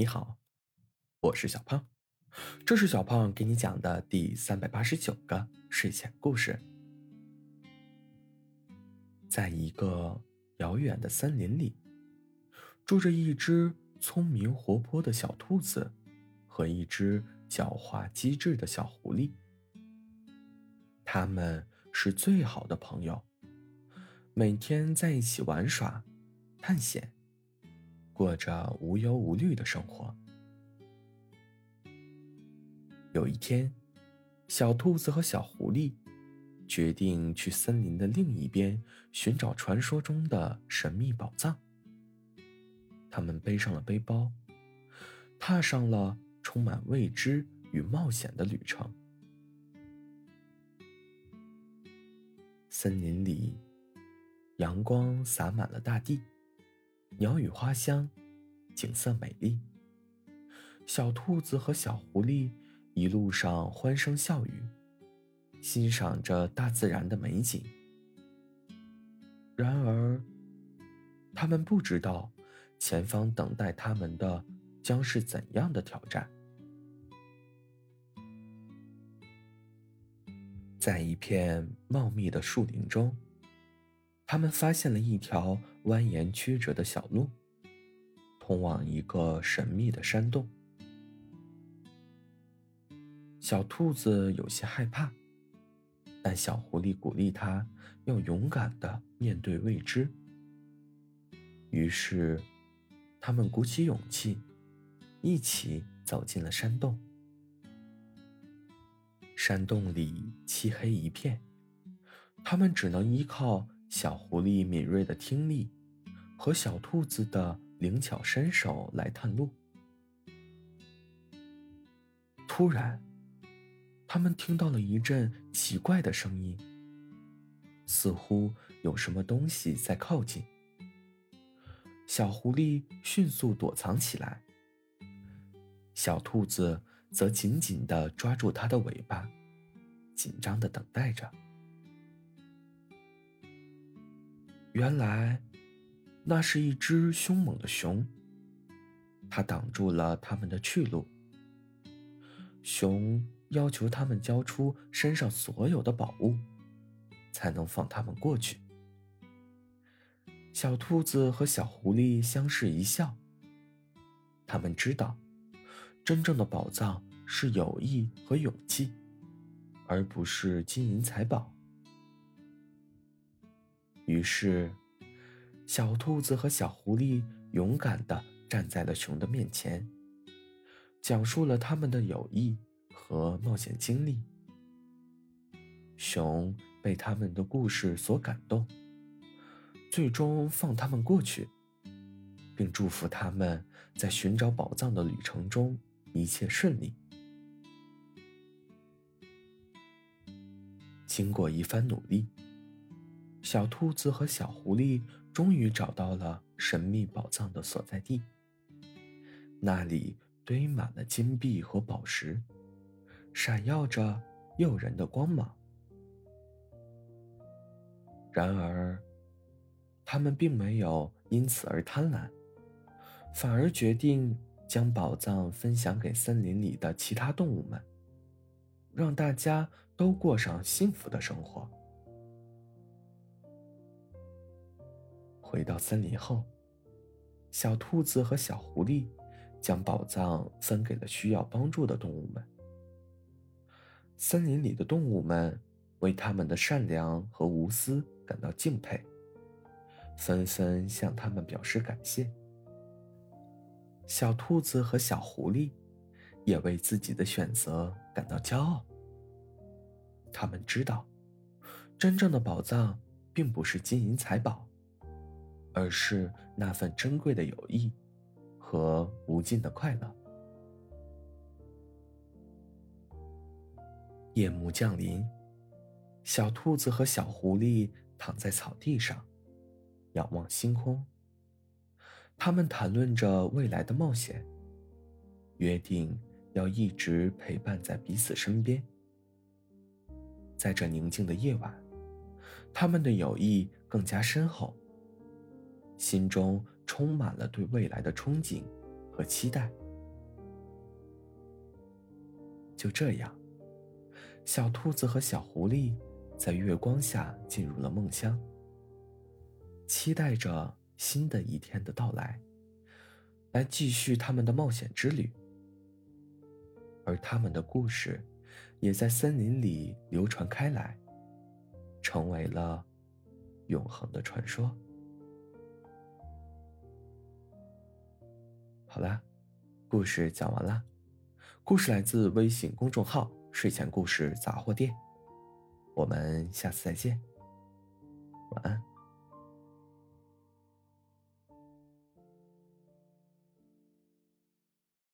你好，我是小胖，这是小胖给你讲的第三百八十九个睡前故事。在一个遥远的森林里，住着一只聪明活泼的小兔子和一只狡猾机智的小狐狸。他们是最好的朋友，每天在一起玩耍、探险。过着无忧无虑的生活。有一天，小兔子和小狐狸决定去森林的另一边寻找传说中的神秘宝藏。他们背上了背包，踏上了充满未知与冒险的旅程。森林里，阳光洒满了大地。鸟语花香，景色美丽。小兔子和小狐狸一路上欢声笑语，欣赏着大自然的美景。然而，他们不知道前方等待他们的将是怎样的挑战。在一片茂密的树林中。他们发现了一条蜿蜒曲折的小路，通往一个神秘的山洞。小兔子有些害怕，但小狐狸鼓励它要勇敢的面对未知。于是，他们鼓起勇气，一起走进了山洞。山洞里漆黑一片，他们只能依靠。小狐狸敏锐的听力和小兔子的灵巧身手来探路。突然，他们听到了一阵奇怪的声音，似乎有什么东西在靠近。小狐狸迅速躲藏起来，小兔子则紧紧的抓住它的尾巴，紧张的等待着。原来，那是一只凶猛的熊。它挡住了他们的去路。熊要求他们交出身上所有的宝物，才能放他们过去。小兔子和小狐狸相视一笑。他们知道，真正的宝藏是友谊和勇气，而不是金银财宝。于是，小兔子和小狐狸勇敢地站在了熊的面前，讲述了他们的友谊和冒险经历。熊被他们的故事所感动，最终放他们过去，并祝福他们在寻找宝藏的旅程中一切顺利。经过一番努力。小兔子和小狐狸终于找到了神秘宝藏的所在地，那里堆满了金币和宝石，闪耀着诱人的光芒。然而，他们并没有因此而贪婪，反而决定将宝藏分享给森林里的其他动物们，让大家都过上幸福的生活。回到森林后，小兔子和小狐狸将宝藏分给了需要帮助的动物们。森林里的动物们为他们的善良和无私感到敬佩，纷纷向他们表示感谢。小兔子和小狐狸也为自己的选择感到骄傲。他们知道，真正的宝藏并不是金银财宝。而是那份珍贵的友谊和无尽的快乐。夜幕降临，小兔子和小狐狸躺在草地上，仰望星空。他们谈论着未来的冒险，约定要一直陪伴在彼此身边。在这宁静的夜晚，他们的友谊更加深厚。心中充满了对未来的憧憬和期待。就这样，小兔子和小狐狸在月光下进入了梦乡，期待着新的一天的到来，来继续他们的冒险之旅。而他们的故事，也在森林里流传开来，成为了永恒的传说。好啦，故事讲完啦。故事来自微信公众号“睡前故事杂货店”。我们下次再见，晚安。